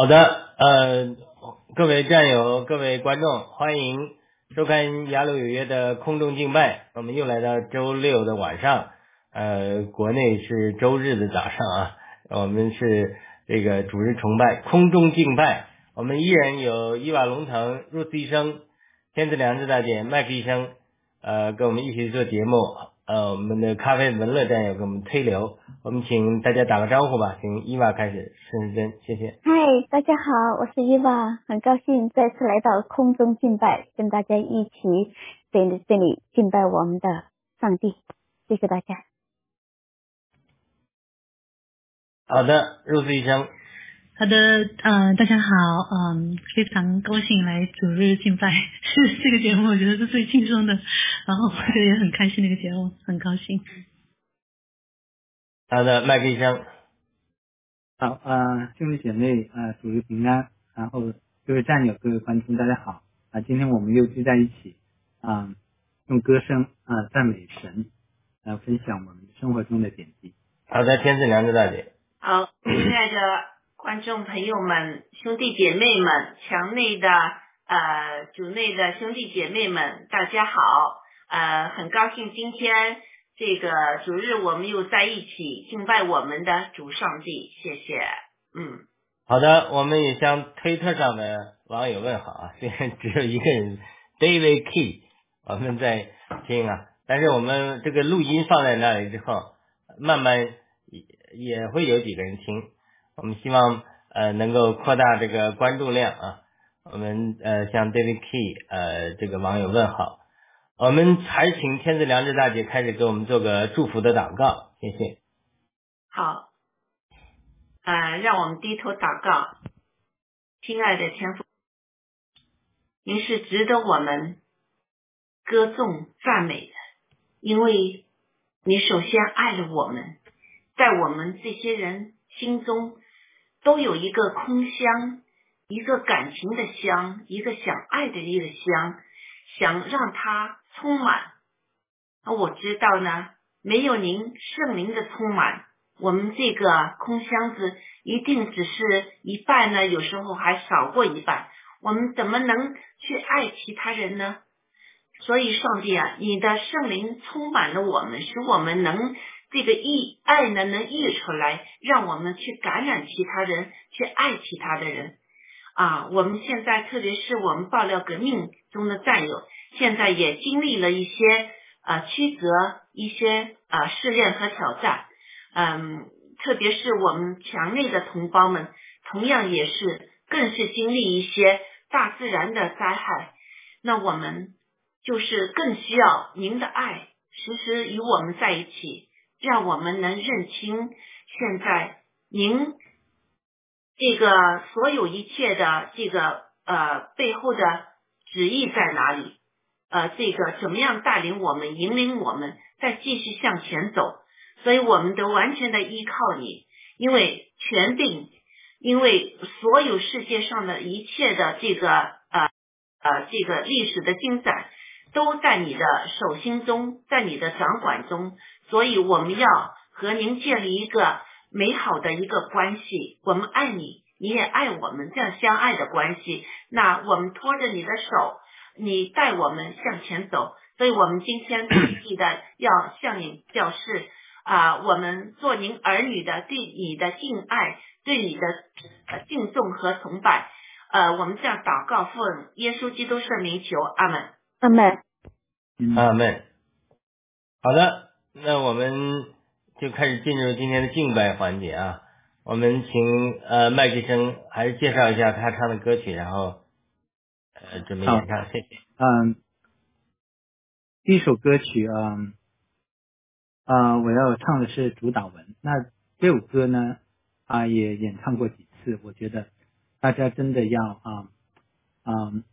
好的，呃，各位战友、各位观众，欢迎收看雅鲁有约的空中敬拜。我们又来到周六的晚上，呃，国内是周日的早上啊。我们是这个主日崇拜，空中敬拜。我们依然有伊瓦龙腾、入斯医生、天赐良知大姐、麦克医生，呃，跟我们一起做节目。呃，我们的咖啡文乐战友给我们推流，我们请大家打个招呼吧，请伊娃开始，孙时珍，谢谢。嗨，大家好，我是伊娃，很高兴再次来到空中敬拜，跟大家一起在这里敬拜我们的上帝，谢谢大家。好的，入世一生。好的，呃，大家好，嗯，非常高兴来主日敬拜，是这个节目，我觉得是最轻松的，然后我觉得也很开心的一个节目，很高兴。好的，麦克医生。好，呃，兄弟姐妹，呃，主日平安，然后各位战友、各位观众，大家好，啊，今天我们又聚在一起，啊，用歌声啊赞美神，来分享我们生活中的点滴。好的，天赐良知大姐。好，亲爱的。观众朋友们、兄弟姐妹们、墙内的呃主内的兄弟姐妹们，大家好！呃，很高兴今天这个主日我们又在一起敬拜我们的主上帝，谢谢。嗯，好的，我们也向推特上的网友问好啊，虽然只有一个人，David Key，我们在听啊，但是我们这个录音放在那里之后，慢慢也也会有几个人听。我们希望呃能够扩大这个关注量啊，我们呃向 David Key 呃这个网友问好，我们还请天赐良知大姐开始给我们做个祝福的祷告，谢谢。好，呃，让我们低头祷告，亲爱的天父，您是值得我们歌颂赞美的，因为你首先爱了我们，在我们这些人心中。都有一个空箱，一个感情的箱，一个想爱的一个箱，想让它充满。那我知道呢，没有您圣灵的充满，我们这个空箱子一定只是一半呢，有时候还少过一半。我们怎么能去爱其他人呢？所以，上帝啊，你的圣灵充满了我们，使我们能。这个意爱呢，能溢出来，让我们去感染其他人，去爱其他的人啊！我们现在，特别是我们爆料革命中的战友，现在也经历了一些啊曲折，一些啊试炼和挑战。嗯，特别是我们墙内的同胞们，同样也是，更是经历一些大自然的灾害。那我们就是更需要您的爱，时时与我们在一起。让我们能认清现在您这个所有一切的这个呃背后的旨意在哪里？呃，这个怎么样带领我们、引领我们再继续向前走？所以我们都完全的依靠你，因为权柄，因为所有世界上的一切的这个呃呃这个历史的进展都在你的手心中，在你的掌管中。所以我们要和您建立一个美好的一个关系，我们爱你，你也爱我们，这样相爱的关系。那我们拖着你的手，你带我们向前走。所以我们今天特意的要向你表示啊，我们做您儿女的对你的敬爱，对你的敬重和崇拜。呃，我们这样祷告奉耶稣基督圣名求，阿门，阿门，阿门。好的。那我们就开始进入今天的敬拜环节啊！我们请呃麦吉生还是介绍一下他唱的歌曲，然后呃准备演唱，谢谢。嗯，第一首歌曲啊啊，我要唱的是主导文。那这首歌呢啊也演唱过几次，我觉得大家真的要啊啊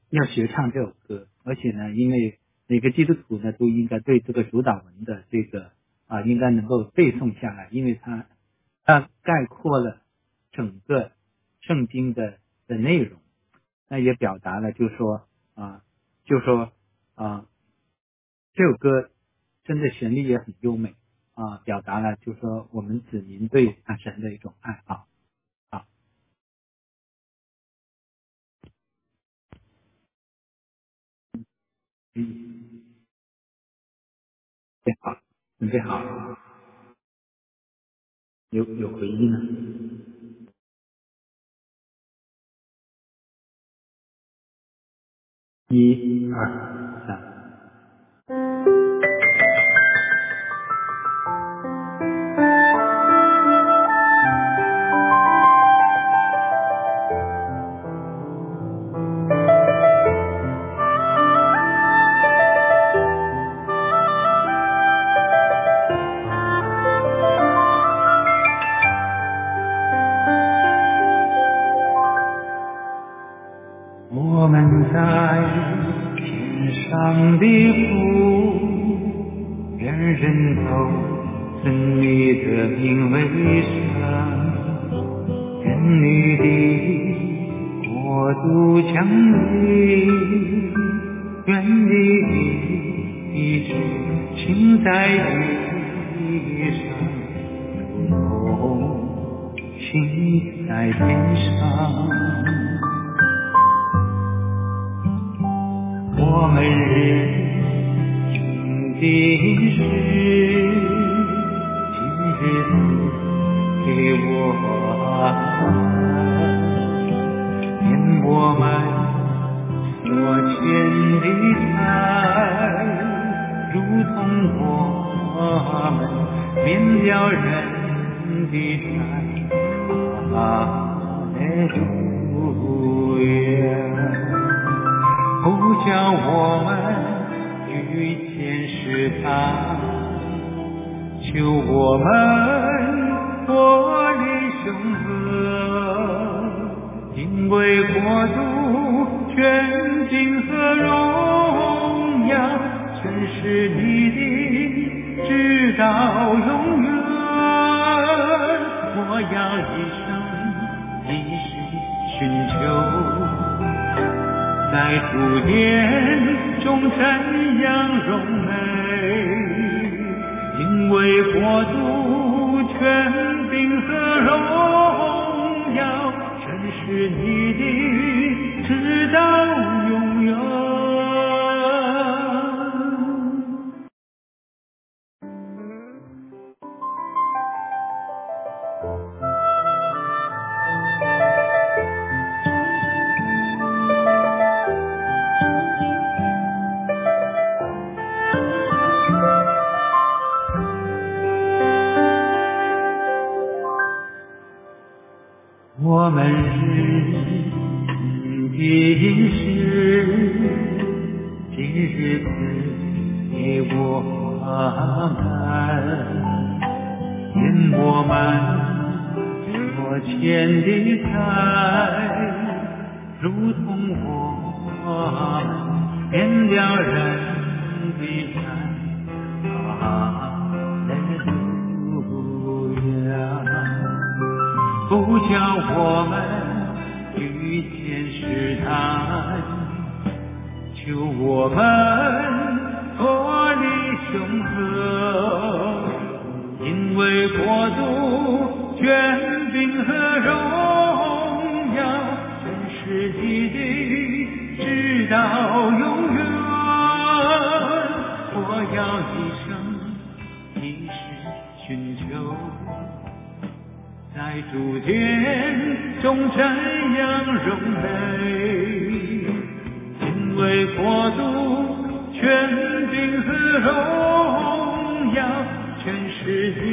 要学唱这首歌，而且呢，因为每个基督徒呢都应该对这个主导文的这个。啊，应该能够背诵下来，因为它它概括了整个圣经的的内容，那也表达了，就说啊，就说啊，这首歌真的旋律也很优美啊，表达了就说我们子民对啊神的一种爱啊。嗯，备好，准备好，有有回音了。一二三。在天上的父，愿人都尊你的名为圣，愿你的国度降临，愿你的意志行在地上，如同行在天上。我们日今的事，今日赐给我们，愿我们所欠的债，如同我们免了人的债。阿门。不叫我们遇见试探，求我们脱离凶恶，因为国度、权柄和荣耀，全是你的，直到永远。我要一生一世寻求。在主殿中怎样荣美？因为国度、权柄和荣耀，真是你的，直到永远。免了人的债。哈利路亚。不叫我们遇见试探，求我们脱离凶恶，因为国度、权柄和荣耀，全是你的，直到永。要一生一世寻求。在诸天中怎样容美？因为国度、权柄和荣耀，全是你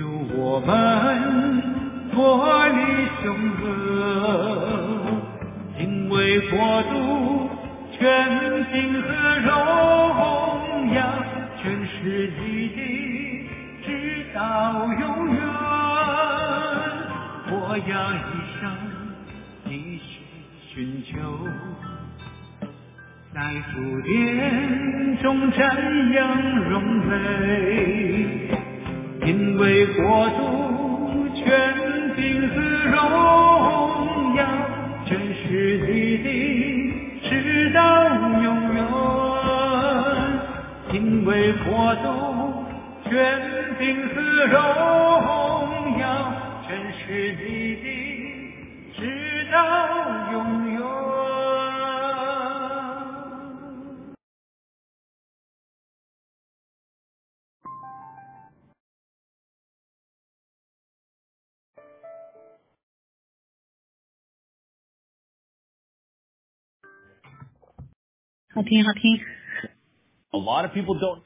求我们脱离凶恶。因为国度、权柄和荣耀，全是你，直到永远。我要一生一世寻求，在主殿中瞻仰荣美？因为国度、权柄和荣耀。全是你的，直到永远。因为国度、全凭和荣耀，真实地地，直到永远。好听好听。A lot of people don't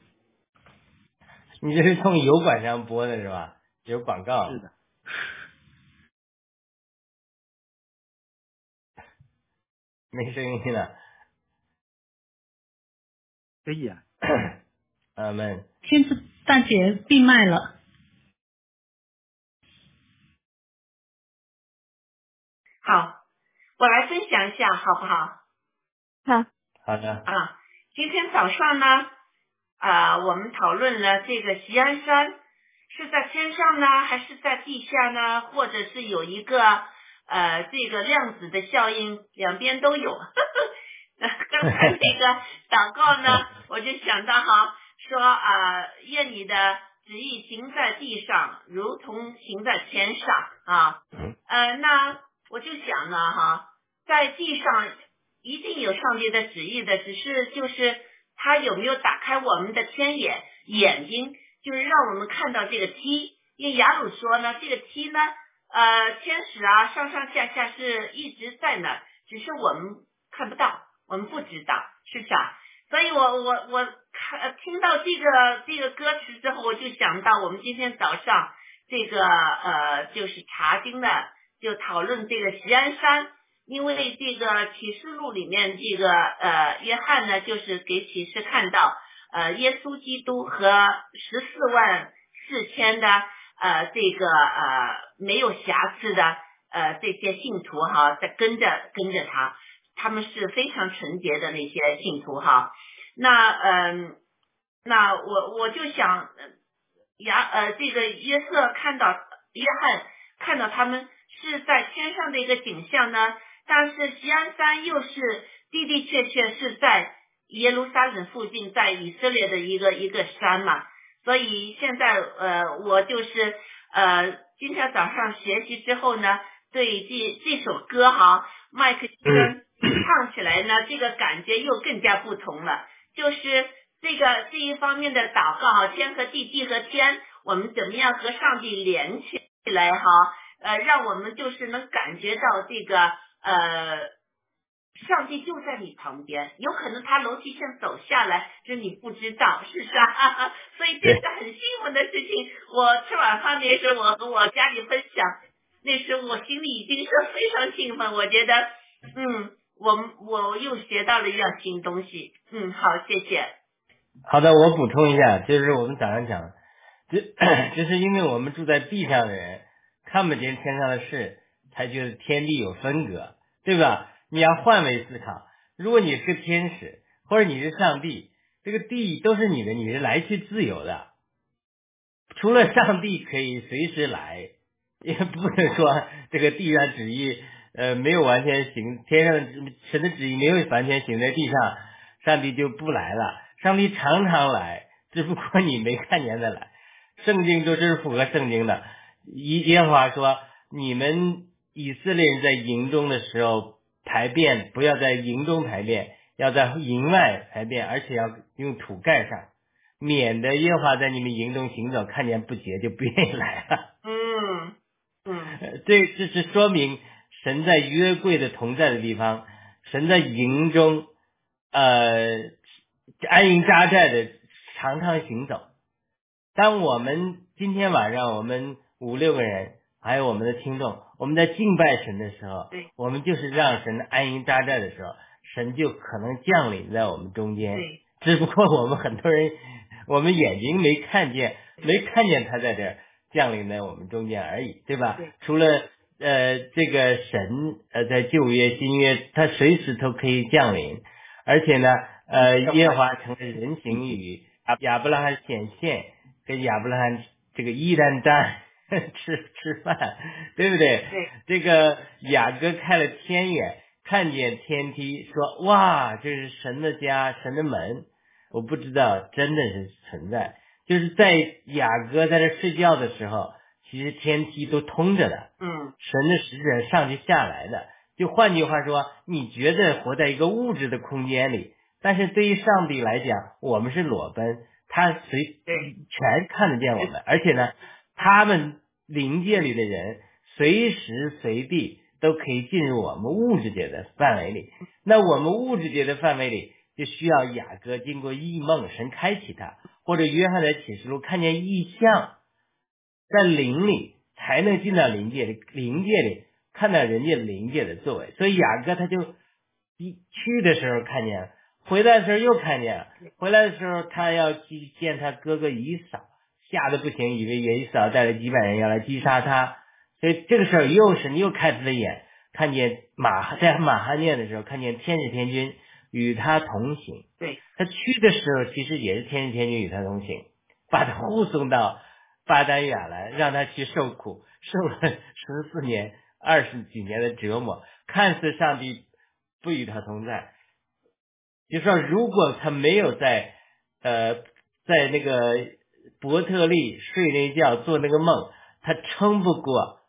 你这是从油管上播的是吧？有广告。是的。没声音了。可以啊。阿门。天赐大姐闭麦了。好，我来分享一下好不好？好。好的。啊，今天早上呢，啊，我们讨论了这个锡安山是在天上呢，还是在地下呢？或者是有一个呃这个量子的效应，两边都有。刚才那个祷告呢，我就想到哈，说啊，愿你的旨意行在地上，如同行在天上啊。呃，那我就想呢，哈，在地上一定有上帝的旨意的，只是就是他有没有打开我们的天眼眼睛，就是让我们看到这个梯。因为雅鲁说呢，这个梯呢，呃，天使啊，上上下下是一直在那，只是我们看不到。我们不知道，是不是啊？所以我我我看听到这个这个歌词之后，我就想到我们今天早上这个呃，就是查经的，就讨论这个锡安山，因为这个启示录里面这个呃约翰呢，就是给启示看到呃耶稣基督和十四万四千的呃这个呃没有瑕疵的呃这些信徒哈，在跟着跟着他。他们是非常纯洁的那些信徒哈，那嗯，那我我就想，亚呃这个约瑟看到约翰看到他们是在天上的一个景象呢，但是锡安山又是的的确确是在耶路撒冷附近，在以色列的一个一个山嘛，所以现在呃我就是呃今天早上学习之后呢，对这这首歌哈，麦克。唱起来呢，这个感觉又更加不同了。就是这个这一方面的祷告哈，天和地，地和天，我们怎么样和上帝连起来哈？呃，让我们就是能感觉到这个呃，上帝就在你旁边，有可能他楼梯上走下来，这你不知道，是不是啊？所以这是很幸福的事情。我吃晚饭那时候，我和我家里分享，那时候我心里已经是非常兴奋，我觉得嗯。我我又学到了一样新东西，嗯，好，谢谢。好的，我补充一下，就是我们早上讲，就就 是因为我们住在地上的人看不见天上的事，才觉得天地有分隔，对吧？你要换位思考，如果你是天使，或者你是上帝，这个地都是你的，你是来去自由的，除了上帝可以随时来，也不能说这个地上旨意。呃，没有完全行，天上神的旨意没有完全行在地上，上帝就不来了。上帝常常来，只不过你没看见他来。圣经就是符合圣经的。一耶和华说：“你们以色列人在营中的时候排便，不要在营中排便，要在营外排便，而且要用土盖上，免得耶和华在你们营中行走，看见不洁就不愿意来了。”嗯嗯，这这是说明。神在约柜的同在的地方，神在营中，呃，安营扎寨的常常行走。当我们今天晚上我们五六个人，还有我们的听众，我们在敬拜神的时候，对，我们就是让神安营扎寨的时候，神就可能降临在我们中间。对，只不过我们很多人，我们眼睛没看见，没看见他在这儿降临在我们中间而已，对吧？对除了。呃，这个神呃，在旧约、新约，他随时都可以降临，而且呢，呃，耶和华成了人形与亚伯拉罕显现，跟亚伯拉罕这个伊兰丹 吃吃饭，对不对？对。这个雅各开了天眼，看见天梯，说：“哇，这是神的家，神的门。”我不知道真的是存在，就是在雅各在这睡觉的时候，其实天梯都通着的，嗯神的使者上去下来的。就换句话说，你觉得活在一个物质的空间里，但是对于上帝来讲，我们是裸奔，他随全看得见我们，而且呢，他们灵界里的人随时随地都可以进入我们物质界的范围里。那我们物质界的范围里，就需要雅各经过异梦，神开启他，或者约翰在启示录看见异象，在灵里才能进到灵界里，灵界里看到人家灵界的作为。所以雅各他就一去的时候看见了，回来的时候又看见了，回来的时候他要去见他哥哥以扫，吓得不行，以为以扫带了几百人要来击杀他，所以这个时候又是你又开他的眼，看见马在马哈念的时候，看见天使天君与他同行。对，他去的时候其实也是天使天君与他同行，把他护送到巴丹亚来，让他去受苦，受了十四年、二十几年的折磨，看似上帝不与他同在。就说如果他没有在呃在那个伯特利睡那觉做那个梦，他撑不过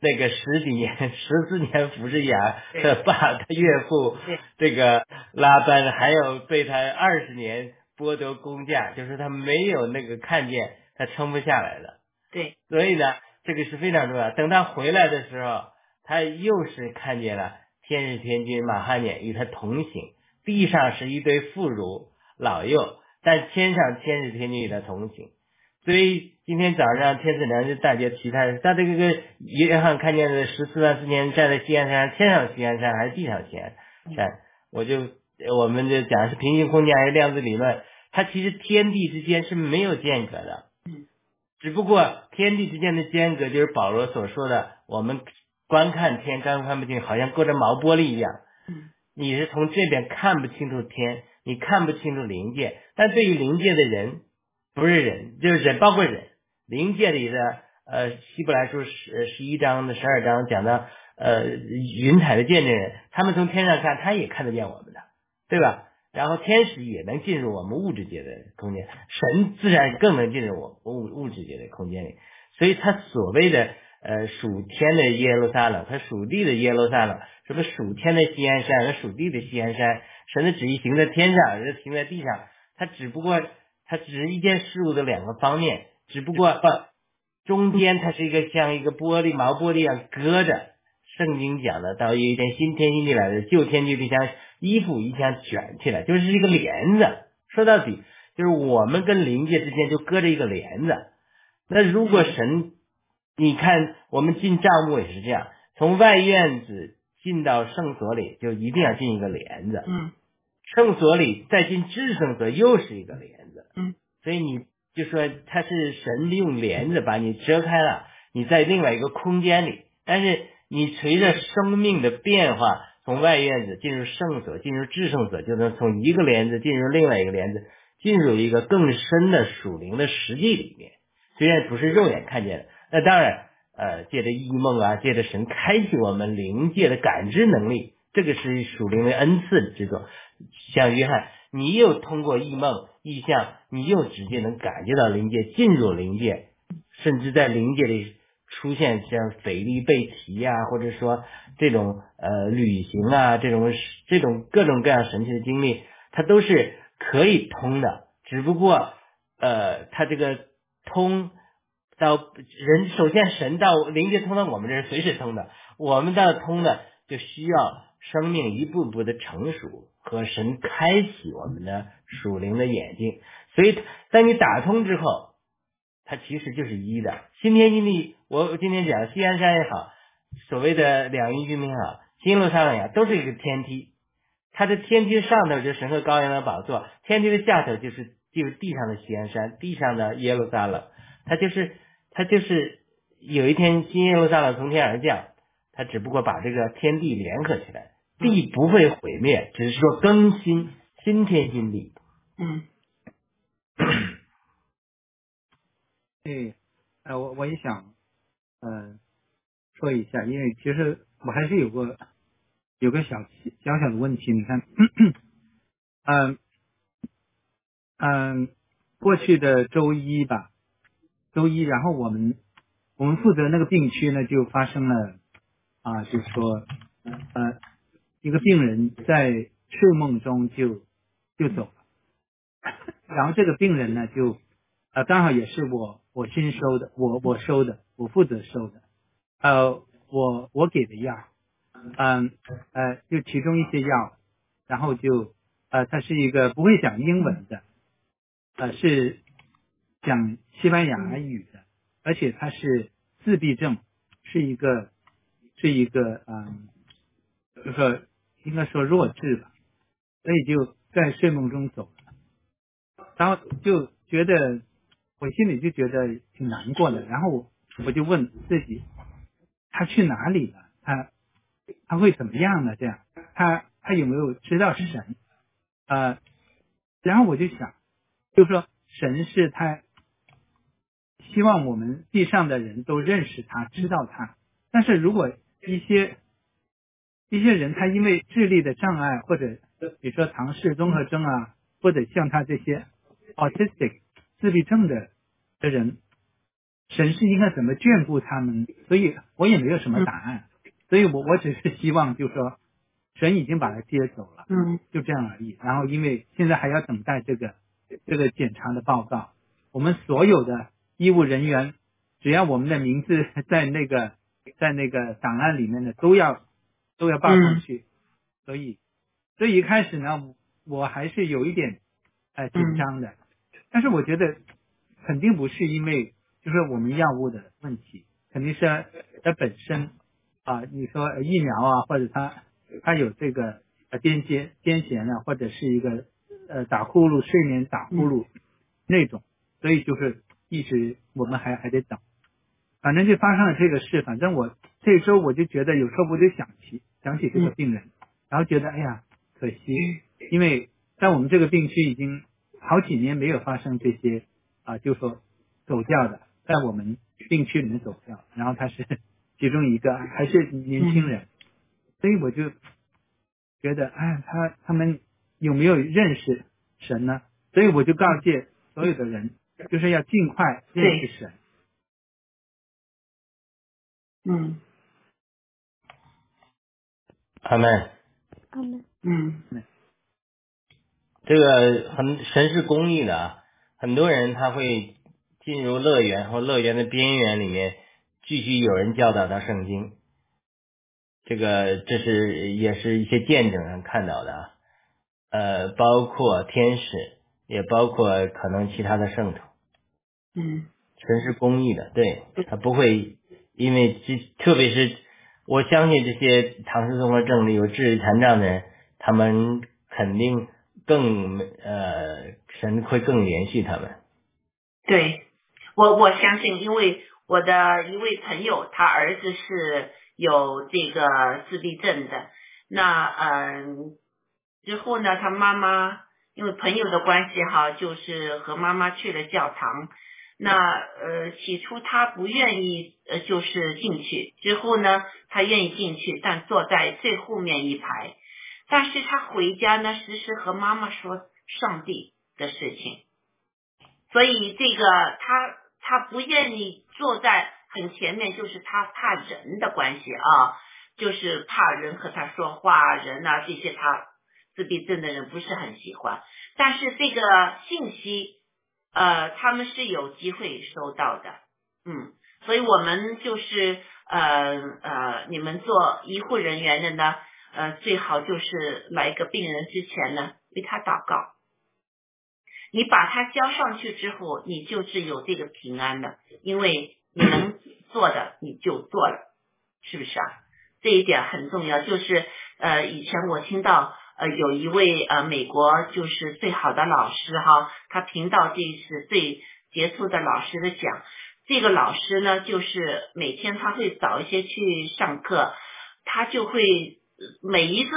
那个十几年、十四年服侍亚的爸，他岳父这个拉班，还有被他二十年剥夺工价，就是他没有那个看见，他撑不下来的。对，所以呢，这个是非常重要。等他回来的时候，他又是看见了天使天君马哈念与他同行，地上是一堆妇孺老幼，但天上天使天君与他同行。所以今天早上天子良知大家提他，他这个约翰看见的十四万四千站在西安山，天上西安山还是地上西安山？我就我们就讲是平行空间还是量子理论，它其实天地之间是没有间隔的。只不过天地之间的间隔，就是保罗所说的，我们观看天刚看不清，好像隔着毛玻璃一样。你是从这边看不清楚天，你看不清楚灵界，但对于灵界的人，不是人，就是人，包括人。灵界里的呃，希伯来书十十一章的十二章讲的呃云彩的见证人，他们从天上看，他也看得见我们的，对吧？然后天使也能进入我们物质界的空间，神自然更能进入我物物质界的空间里。所以他所谓的呃属天的耶路撒冷，他属地的耶路撒冷，什么属天的西安山和属地的西安山，神的旨意行在天上，人行在地上，他只不过它只是一件事物的两个方面，只不过中间它是一个像一个玻璃毛玻璃一样隔着。圣经讲的，到有一天新天新地来的，旧天就就像衣服一样卷起来，就是一个帘子。说到底，就是我们跟灵界之间就隔着一个帘子。那如果神，你看我们进账目也是这样，从外院子进到圣所里，就一定要进一个帘子。嗯圣所里再进至圣所又是一个帘子。嗯，所以你就说它是神利用帘子把你遮开了，你在另外一个空间里，但是你随着生命的变化，从外院子进入圣所，进入至圣所，就能从一个帘子进入另外一个帘子，进入一个更深的属灵的实际里面。虽然不是肉眼看见的，那当然，呃，借着异梦啊，借着神开启我们灵界的感知能力，这个是属灵的恩赐之作。像约翰，你又通过异梦、异象，你又直接能感觉到灵界，进入灵界，甚至在灵界里出现像腓力贝提呀、或者说这种呃旅行啊，这种这种各种各样神奇的经历，它都是可以通的。只不过呃，它这个通到人，首先神到灵界通到我们这儿随时通的，我们到通的就需要生命一步步的成熟和神开启我们的属灵的眼睛。所以，当你打通之后，它其实就是一的。新天新地，我今天讲西安山也好，所谓的两亿居民也好，新路上也好，都是一个天梯。它的天梯上头就是神和羔羊的宝座，天梯的下头就是就地上的西安山，地上的耶路撒冷。它就是它就是有一天新耶路撒冷从天而降，他只不过把这个天地联合起来，地不会毁灭，只是说更新新天新地。嗯对，呃，我我也想，呃，说一下，因为其实我还是有个有个小小小的问题，你看，嗯 嗯，过去的周一吧，周一，然后我们我们负责那个病区呢，就发生了啊，就是说呃一个病人在睡梦中就就走了，然后这个病人呢就呃刚好也是我我新收的，我我收的，我负责收的，呃我我给的药，嗯呃就其中一些药，然后就呃他是一个不会讲英文的。呃，是讲西班牙语的，而且他是自闭症，是一个是一个嗯，就说应该说弱智吧，所以就在睡梦中走了，然后就觉得我心里就觉得挺难过的，然后我我就问自己，他去哪里了？他他会怎么样呢？这样，他他有没有知道神？呃，然后我就想。就是说，神是他希望我们地上的人都认识他，知道他。但是如果一些一些人，他因为智力的障碍，或者比如说唐氏综合征啊，或者像他这些 autistic 自闭症的的人，神是应该怎么眷顾他们？所以我也没有什么答案。所以我我只是希望，就是说，神已经把他接走了，嗯，就这样而已。然后因为现在还要等待这个。这个检查的报告，我们所有的医务人员，只要我们的名字 在那个在那个档案里面的，都要都要报上去。所以，所以一开始呢，我还是有一点呃紧张的。但是我觉得肯定不是因为就是我们药物的问题，肯定是它本身啊，你说疫苗啊，或者它它有这个呃癫痫癫痫啊，或者是一个。呃，打呼噜，睡眠打呼噜那种，所以就是一直我们还还得等，反正就发生了这个事。反正我这周我就觉得有时候我就想起想起这个病人，然后觉得哎呀可惜，因为在我们这个病区已经好几年没有发生这些啊，就说走掉的，在我们病区里面走掉，然后他是其中一个还是年轻人，所以我就觉得哎，他他们。有没有认识神呢？所以我就告诫所有的人，就是要尽快认识神。嗯。阿门。阿门。嗯。这个很神是公益的啊，很多人他会进入乐园或乐园的边缘里面，继续有人教导他圣经。这个这是也是一些见证上看到的啊。呃，包括天使，也包括可能其他的圣徒。嗯，神是公义的，对他不会因为这，特别是我相信这些唐氏综合症的有智力残障的人，他们肯定更呃，神会更联系他们。对，我我相信，因为我的一位朋友，他儿子是有这个自闭症的，那嗯。之后呢，他妈妈因为朋友的关系哈，就是和妈妈去了教堂。那呃，起初他不愿意呃，就是进去。之后呢，他愿意进去，但坐在最后面一排。但是他回家呢，时时和妈妈说上帝的事情。所以这个他他不愿意坐在很前面，就是他怕人的关系啊，就是怕人和他说话，人呐这些他。自闭症的人不是很喜欢，但是这个信息，呃，他们是有机会收到的，嗯，所以我们就是呃呃，你们做医护人员的呢，呃，最好就是来一个病人之前呢，为他祷告，你把他交上去之后，你就是有这个平安的，因为你能做的你就做了，是不是啊？这一点很重要，就是呃，以前我听到。呃，有一位呃，美国就是最好的老师哈，他评到这是最杰出的老师的奖。这个老师呢，就是每天他会早一些去上课，他就会每一个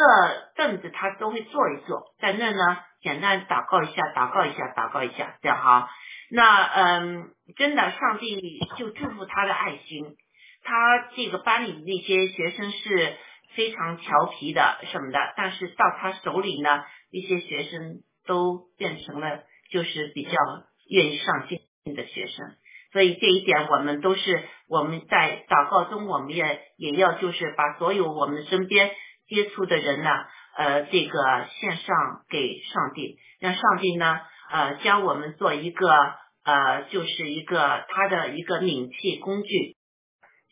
凳子他都会坐一坐，在那呢简单祷告一下，祷告一下，祷告一下，这样哈。那嗯，真的，上帝就祝福他的爱心。他这个班里那些学生是。非常调皮的什么的，但是到他手里呢，一些学生都变成了就是比较愿意上进的学生。所以这一点，我们都是我们在祷告中，我们也也要就是把所有我们身边接触的人呢，呃，这个献上给上帝，让上帝呢，呃，将我们做一个呃，就是一个他的一个名器工具。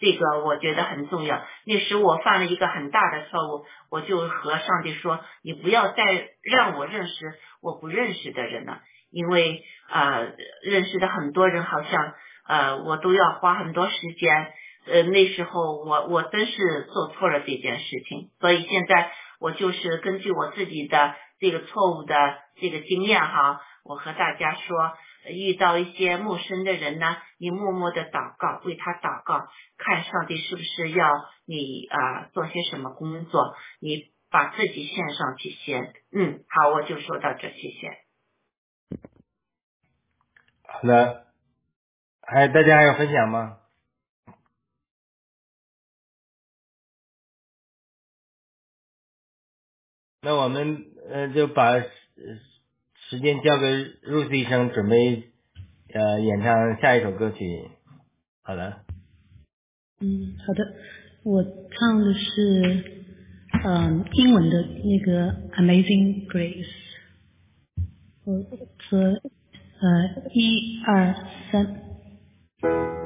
这个我觉得很重要。那时我犯了一个很大的错误，我就和上帝说：“你不要再让我认识我不认识的人了，因为呃，认识的很多人好像呃，我都要花很多时间。呃，那时候我我真是做错了这件事情，所以现在我就是根据我自己的这个错误的这个经验哈，我和大家说。”遇到一些陌生的人呢，你默默的祷告，为他祷告，看上帝是不是要你啊做些什么工作，你把自己献上去先。嗯，好，我就说到这，谢谢。好的，大家还有分享吗？那我们呃就把。时间交给 Rose 医生，准备呃演唱下一首歌曲。好了。嗯，好的，我唱的是嗯英文的那个 Amazing Grace。我说呃一二三。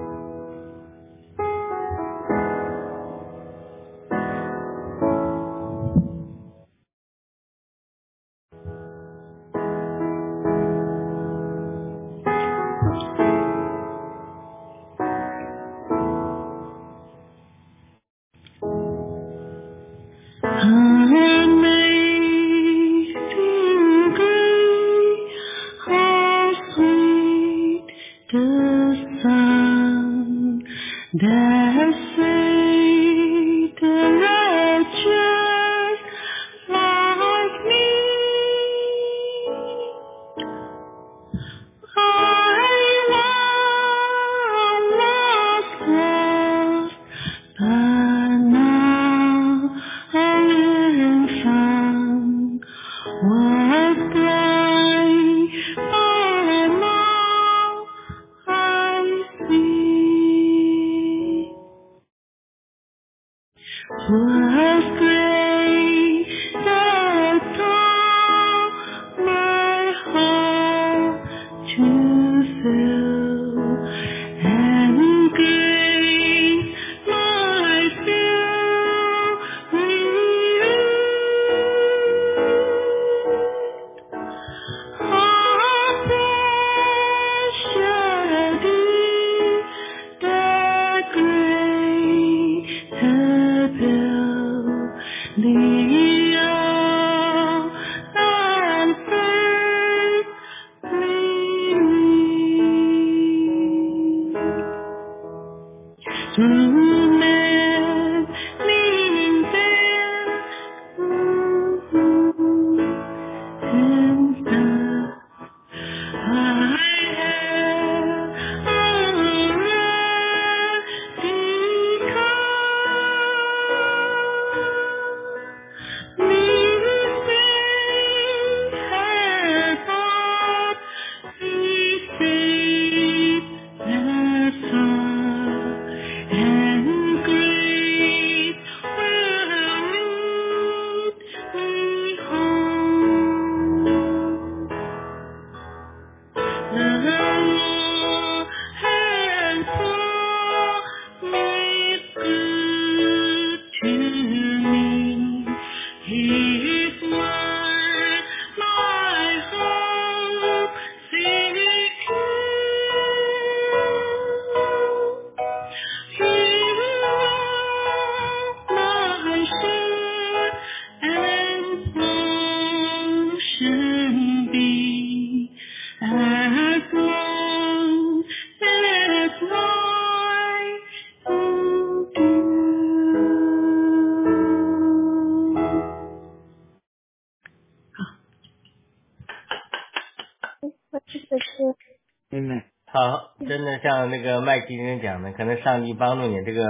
麦先生讲的，可能上帝帮助你这个，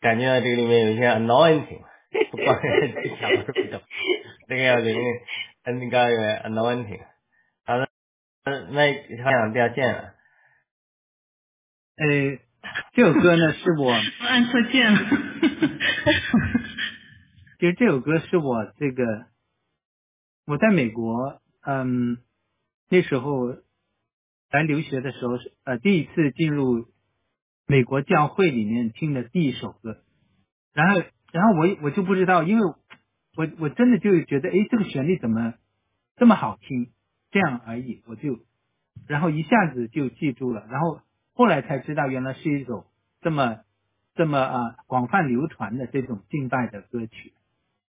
感觉到这个里面有一些 anointing，不光是技不懂，这个要灵，那个 anointing。好的，那好像掉线了。呃，这首歌呢是我我按错键了。其实 这首歌是我这个我在美国，嗯，那时候来留学的时候是，呃，第一次进入美国教会里面听的第一首歌。然后，然后我我就不知道，因为我我真的就觉得，哎，这个旋律怎么这么好听？这样而已，我就然后一下子就记住了。然后后来才知道，原来是一首这么这么啊广泛流传的这种敬拜的歌曲。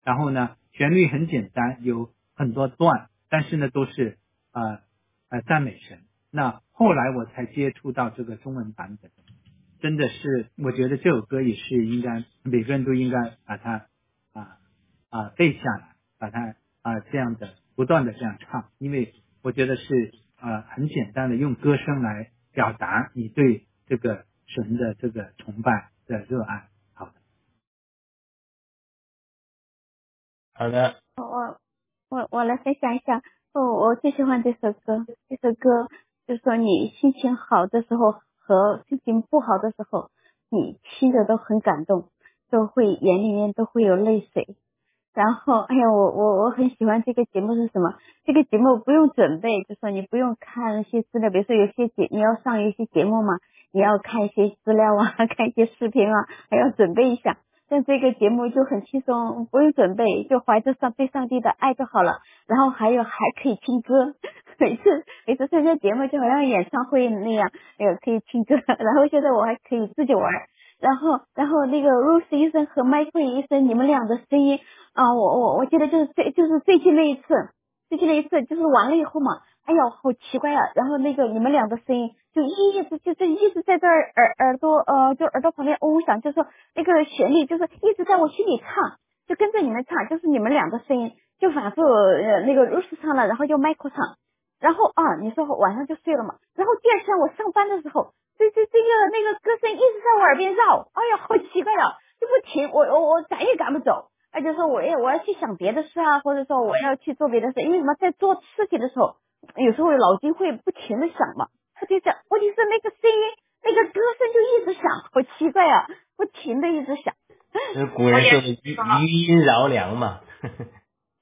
然后呢，旋律很简单，有很多段，但是呢都是啊呃赞美神。那后来我才接触到这个中文版本，真的是我觉得这首歌也是应该每个人都应该把它啊啊背下来，把它啊这样的不断的这样唱，因为我觉得是啊很简单的用歌声来表达你对这个神的这个崇拜的热爱。好的，好的。我我我来分享一下，我我最喜欢这首歌，这首歌就说你心情好的时候和心情不好的时候，你听着都很感动，都会眼里面都会有泪水。然后，哎呀，我我我很喜欢这个节目是什么？这个节目不用准备，就说你不用看一些资料，比如说有些节你要上一些节目嘛，你要看一些资料啊，看一些视频啊，还要准备一下。像这个节目就很轻松，不用准备，就怀着上对上帝的爱就好了。然后还有还可以听歌，每次每次参加节目就好像演唱会那样，那个可以听歌。然后现在我还可以自己玩。然后然后那个 Rose 医生和 Mike 医生，你们俩的声音啊，我我我记得就是最就是最近那一次，最近那一次就是完了以后嘛。哎呀，好奇怪啊！然后那个你们俩的声音就一直就是一直在这儿耳耳朵呃，就耳朵旁边嗡嗡响，就说那个旋律就是一直在我心里唱，就跟着你们唱，就是你们俩的声音就反复呃那个 Rose 唱了，然后就 Michael 唱，然后啊你说晚上就睡了嘛，然后第二天我上班的时候，这这这个那个歌声一直在我耳边绕，哎呀好奇怪啊，就不停，我我我赶也赶不走，而且说我要我要去想别的事啊，或者说我要去做别的事，因为什么在做事情的时候。有时候脑筋会不停的想嘛，他就想，问题是那个声音，那个歌声就一直响，好奇怪啊，不停的一直响。是古人说的余音绕梁嘛。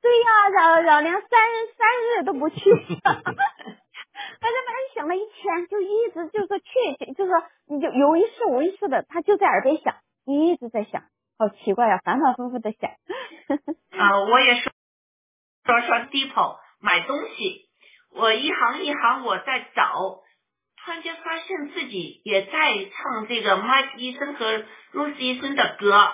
对呀，绕绕梁三三日都不去。反正反正想了一天，就一直就说去，就是说你就有一次无一次的，他就在耳边响，一直在响，好奇怪呀，反反复复的响。啊，我也说说说 Depot 买东西。我一行一行我在找，突然间发现自己也在唱这个 Mike 医生和 Lucy 医生的歌，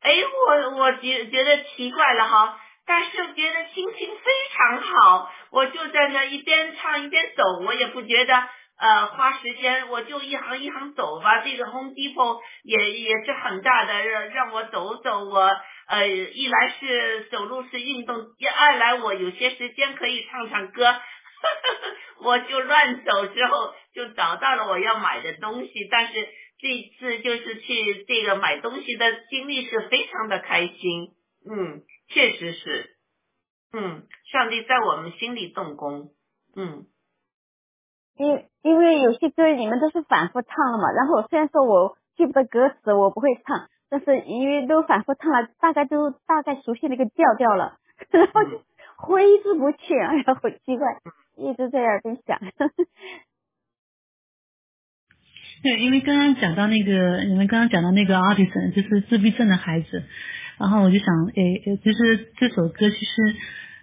哎，我我觉觉得奇怪了哈，但是觉得心情非常好，我就在那一边唱一边走，我也不觉得呃花时间，我就一行一行走吧。这个 Home Depot 也也是很大的，让让我走走，我呃一来是走路是运动，第二来我有些时间可以唱唱歌。我就乱走之后就找到了我要买的东西，但是这次就是去这个买东西的经历是非常的开心，嗯，确实是，嗯，上帝在我们心里动工，嗯，因因为有些歌你们都是反复唱了嘛，然后虽然说我记不得歌词，我不会唱，但是因为都反复唱了，大概都大概熟悉那个调调了，然后就挥之不去，哎呀，好奇怪。一直在耳边响。对，因为刚刚讲到那个，你们刚刚讲到那个 autism，就是自闭症的孩子，然后我就想，诶，其实这首歌其实，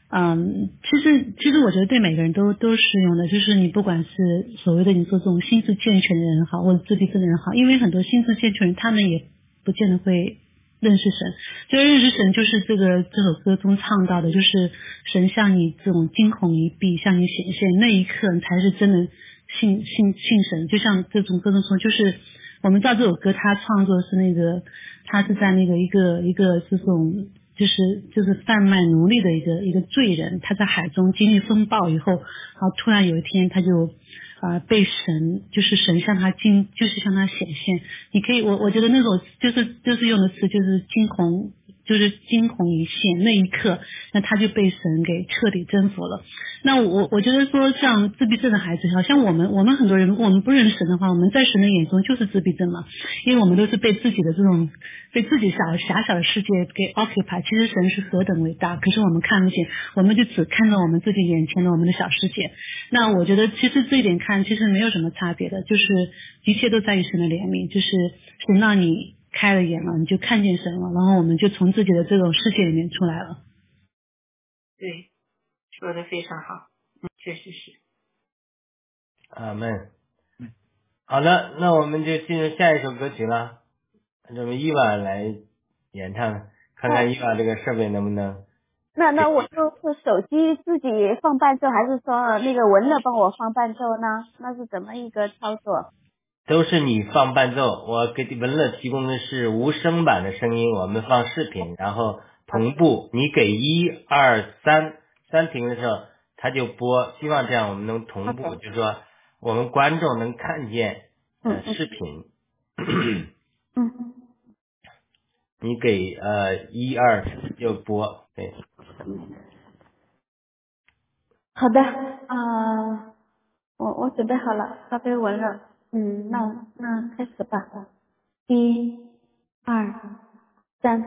嗯，其实其实我觉得对每个人都都适用的，就是你不管是所谓的你说这种心智健全的人好，或者自闭症的人好，因为很多心智健全人他们也不见得会。认识神，就认识神，就是这个这首歌中唱到的，就是神向你这种惊鸿一瞥，向你显现，那一刻你才是真的信信信神。就像这种歌中说，就是我们知道这首歌他创作是那个，他是在那个一个一个这种就是就是贩卖奴隶的一个一个罪人，他在海中经历风暴以后，然后突然有一天他就。啊，被神就是神向他惊，就是向他显现。你可以，我我觉得那种就是就是用的词就是惊鸿，就是惊鸿一现那一刻，那他就被神给彻底征服了。那我我觉得说，像自闭症的孩子，好像我们我们很多人，我们不认识神的话，我们在神的眼中就是自闭症嘛，因为我们都是被自己的这种被自己小狭小的世界给 occupy。其实神是何等伟大，可是我们看不见，我们就只看到我们自己眼前的我们的小世界。那我觉得其实这一点看，其实没有什么差别的，就是一切都在于神的怜悯，就是神让你开了眼了，你就看见神了，然后我们就从自己的这种世界里面出来了。对，说的非常好，嗯，确实是。阿门。好的，那我们就进入下一首歌曲了。那么伊娃来演唱，看看伊娃这个设备能不能。那那我就是手机自己放伴奏，还是说那个文乐帮我放伴奏呢？那是怎么一个操作？都是你放伴奏，我给文乐提供的是无声版的声音，我们放视频，然后同步。你给一二三三停的时候，他就播。希望这样我们能同步，就是说我们观众能看见呃视频。嗯。你给呃一二就播，对。好的，啊、我我准备好了，发给文了。嗯，那那开始吧。一、二、三。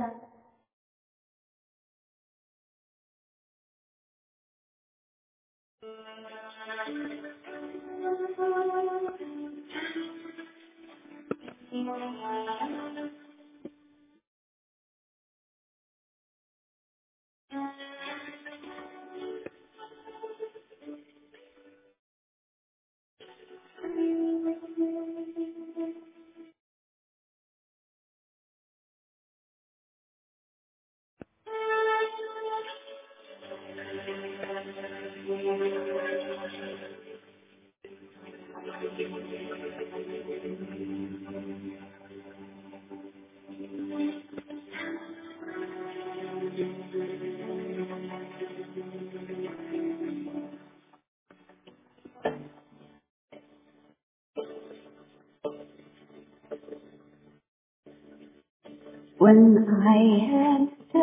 I am sad,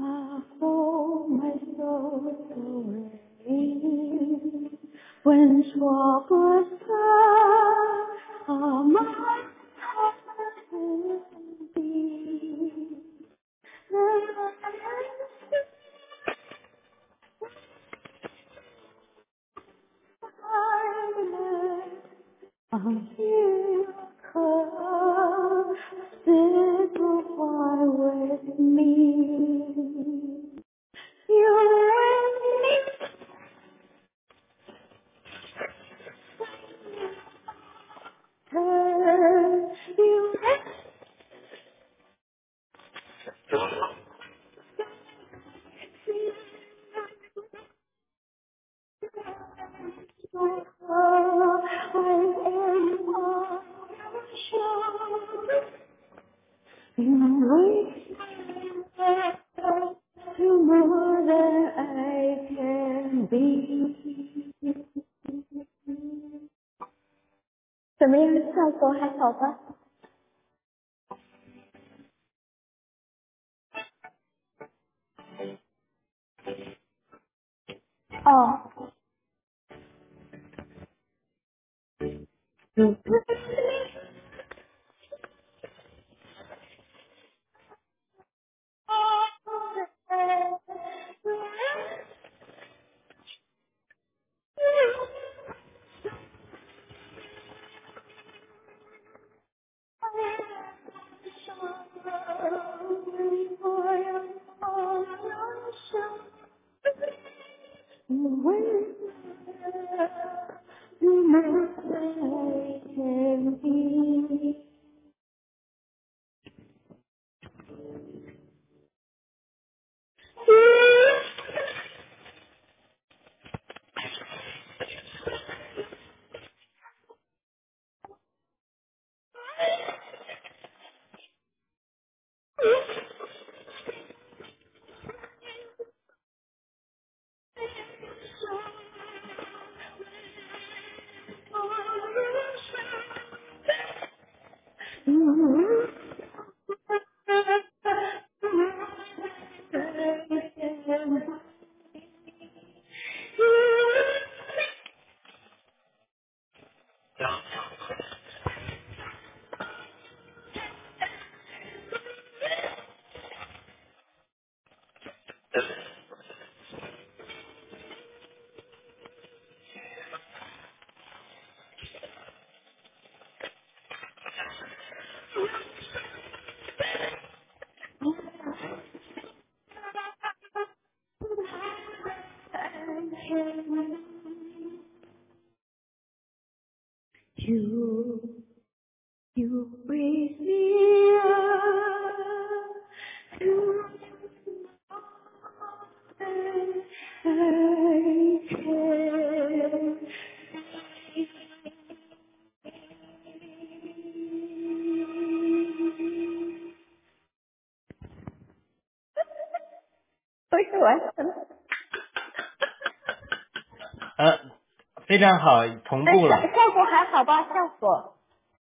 I hold my soul away. When troubles come, my 非常好，同步了哎，，效果还好吧？效果。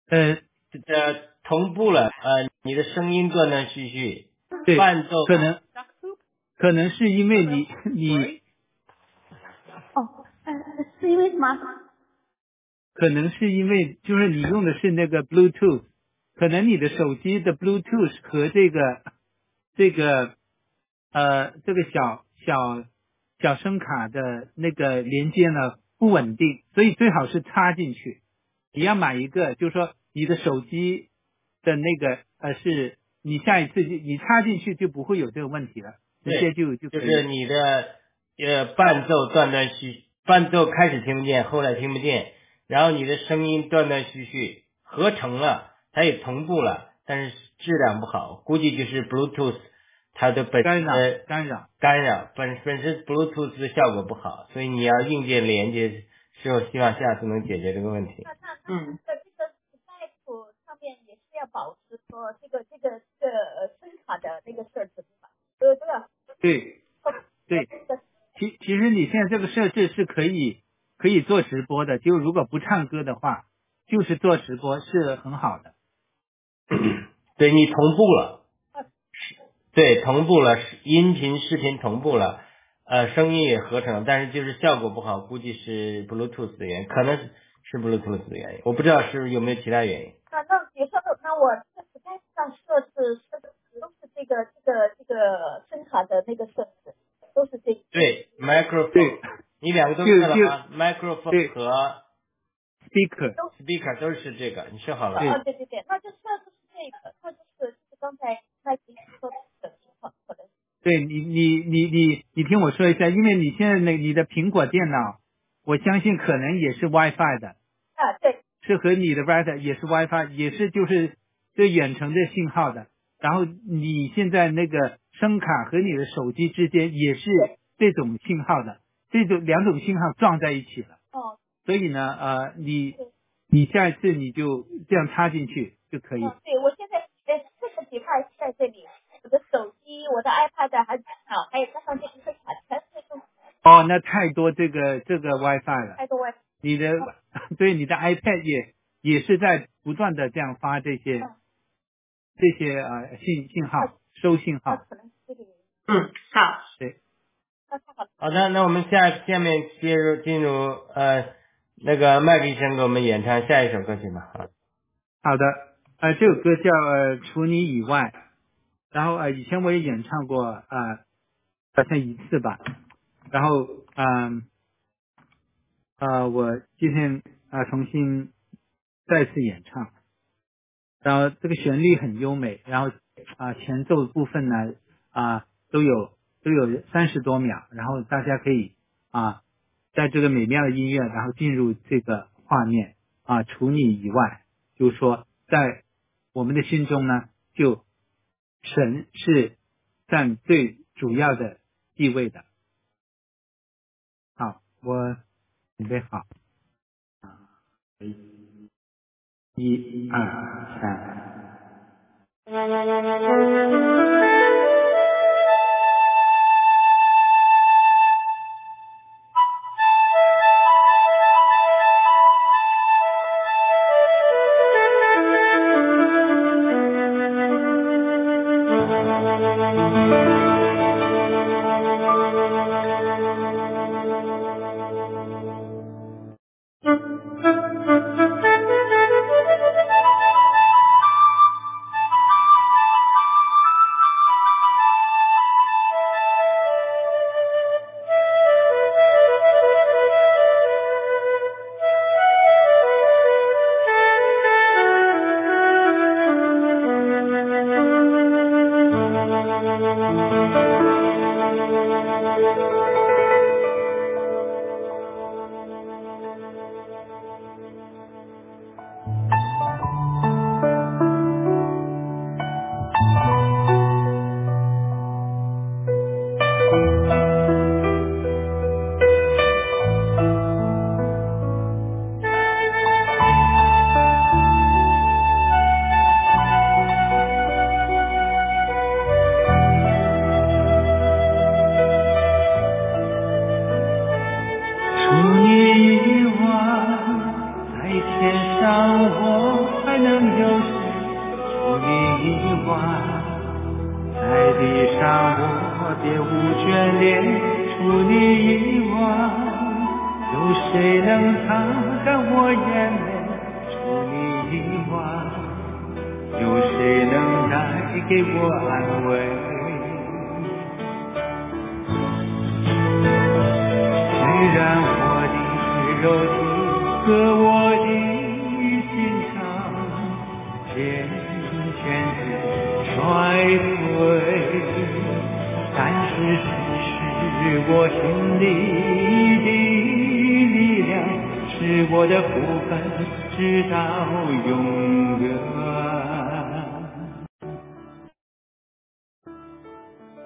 呃，呃，同步了，呃，你的声音断断续续，对，伴奏可能可能是因为你你哦，呃，是因为什么？可能是因为就是你用的是那个 Bluetooth，可能你的手机的 Bluetooth 和这个这个呃这个小小小声卡的那个连接呢不稳定，所以最好是插进去。你要买一个，就是说你的手机的那个呃是你下一次就你插进去就不会有这个问题了，直接就就是你的呃伴奏断断续，伴奏开始听不见，后来听不见，然后你的声音断断续续，合成了，它也同步了，但是质量不好，估计就是 Bluetooth 它的本干扰呃干扰，干扰本本身 Bluetooth 的效果不好，所以你要硬件连接之后，希望下次能解决这个问题。嗯，这个这个 Skype 上面也是要保持说这个这个这个呃声卡的那个设置对吧？呃，这个对 对。其其实你现在这个设置是可以可以做直播的，就如果不唱歌的话，就是做直播是很好的。对你同步了，对，同步了，音频、视频同步了，呃，声音也合成，但是就是效果不好，估计是 Bluetooth 的原因，可能是 Bluetooth 的原因，我不知道是有没有其他原因。那那比如说那我这个 Skype 上设置设置都是这个这个这个声卡的那个设置，都是这个。对，microphone，你两个都设了吗？microphone 和 Speaker，speaker 都是这个，你设好了？啊，对对对，那就设置是这个，那就是就是刚才麦迪说的对你你你你你听我说一下，因为你现在那你的苹果电脑，我相信可能也是 WiFi 的，啊对是和你的 router 也是 WiFi，也是就是这远程的信号的。然后你现在那个声卡和你的手机之间也是这种信号的，这种两种信号撞在一起了。哦所以呢，呃，你你下一次你就这样插进去就可以。哦，对我现在呃四个 device 在这里，我的手机、我的 iPad 还有电脑，还有加上这个卡，全是用哦，那太多这个这个 WiFi 了。太多 WiFi。你的 对你的 iPad 也也是在不断的这样发这些嗯这些呃信信号收信号。可能这个。嗯，好，对，那太好了，好的，那我们下下面接入进入呃那个麦克医生给我们演唱下一首歌曲吧。好，好的，呃，这首歌叫呃除你以外，然后呃以前我也演唱过呃好像一次吧，然后嗯呃我今天啊、重新再次演唱，然后这个旋律很优美，然后啊、前奏部分呢啊、都有都有三十多秒，然后大家可以啊在这个美妙的音乐，然后进入这个画面啊，除你以外，就是说在我们的心中呢，就神是占最主要的地位的。好，我准备好，啊，一二三。的福分，直到永远。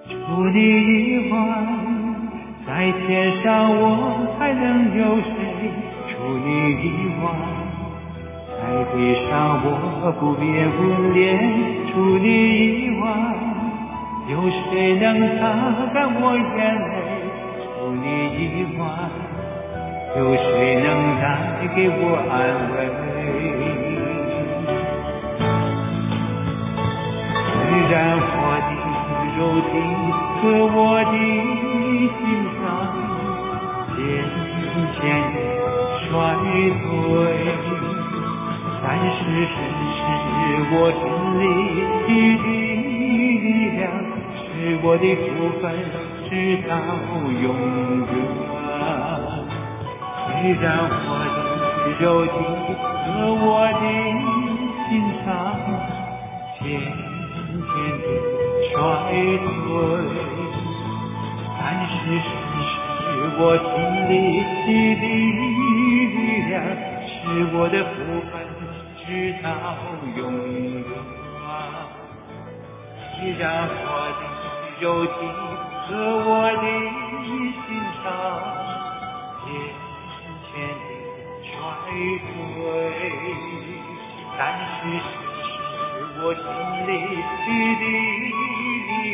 除你以外，在天上我还能有谁？除你以外，在地上我不变不恋。除你以外，有谁能擦干我眼泪？除你以外，有谁能带给我安慰？虽然我的肉体和我的心脏渐渐地衰退，但是是我心里的力量，是我的福分，直到永远。虽然我的柔情和我的心脏渐渐地衰退，但是是我心里的力量，是我的福分，直到永远。虽然我的柔情和我的心脏渐渐地衰退，但是是我心里的力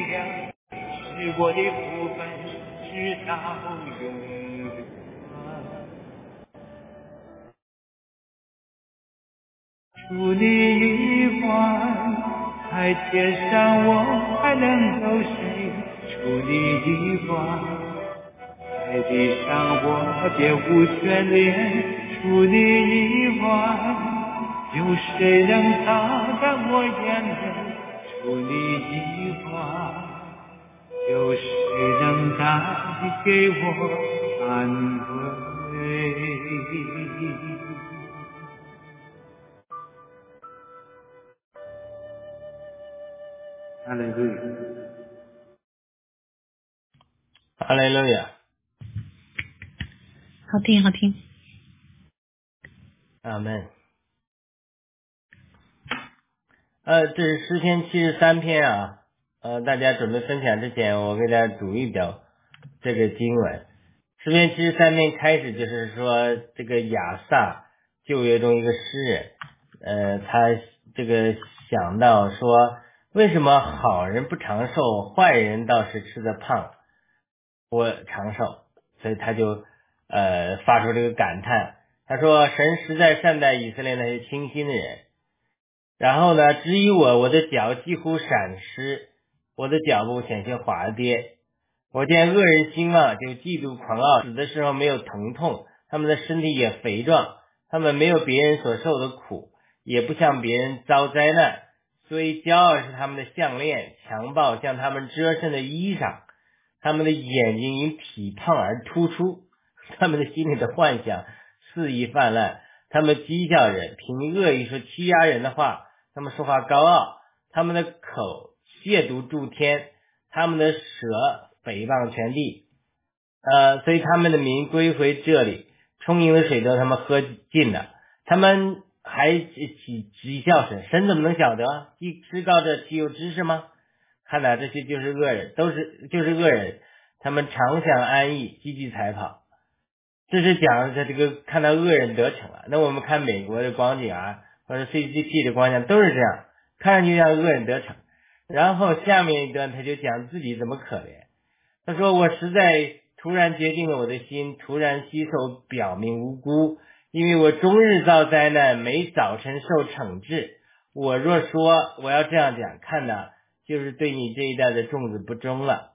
量，是我的福分，直到永远。除你以外，在天上我还能有谁？除你以外，在地上我别无眷恋。除你以外，有谁能擦干我眼泪？除你以外，有谁能带给我安慰？哈利路亚。哈利路亚，好听好听。阿门。呃，这是诗篇七十三篇啊。呃，大家准备分享之前，我给大家读一表这个经文。诗篇七十三篇开始就是说，这个亚萨旧约中一个诗人，呃，他这个想到说，为什么好人不长寿，坏人倒是吃得胖，我长寿？所以他就呃发出这个感叹。他说：“神实在善待以色列那些清心的人。然后呢，至于我，我的脚几乎闪失，我的脚步险些滑跌。我见恶人兴旺，就嫉妒狂傲，死的时候没有疼痛，他们的身体也肥壮，他们没有别人所受的苦，也不向别人遭灾难。所以骄傲是他们的项链，强暴像他们遮身的衣裳。他们的眼睛因体胖而突出，他们的心里的幻想。”肆意泛滥，他们讥笑人，凭恶意说欺压人的话，他们说话高傲，他们的口亵渎诸天，他们的舌诽谤全地，呃，所以他们的民归回这里，充盈的水都他们喝尽了，他们还讥讥笑神，神怎么能晓得？既至高者岂有知识吗？看来这些就是恶人，都是就是恶人，他们常享安逸，积极财跑。这是讲的这个看到恶人得逞了。那我们看美国的光景啊，或者 CCP 的光景都是这样，看上去像恶人得逞。然后下面一段他就讲自己怎么可怜。他说：“我实在突然决定了我的心，突然吸收表明无辜，因为我终日遭灾难，每早晨受惩治。我若说我要这样讲，看呢，就是对你这一代的种子不忠了。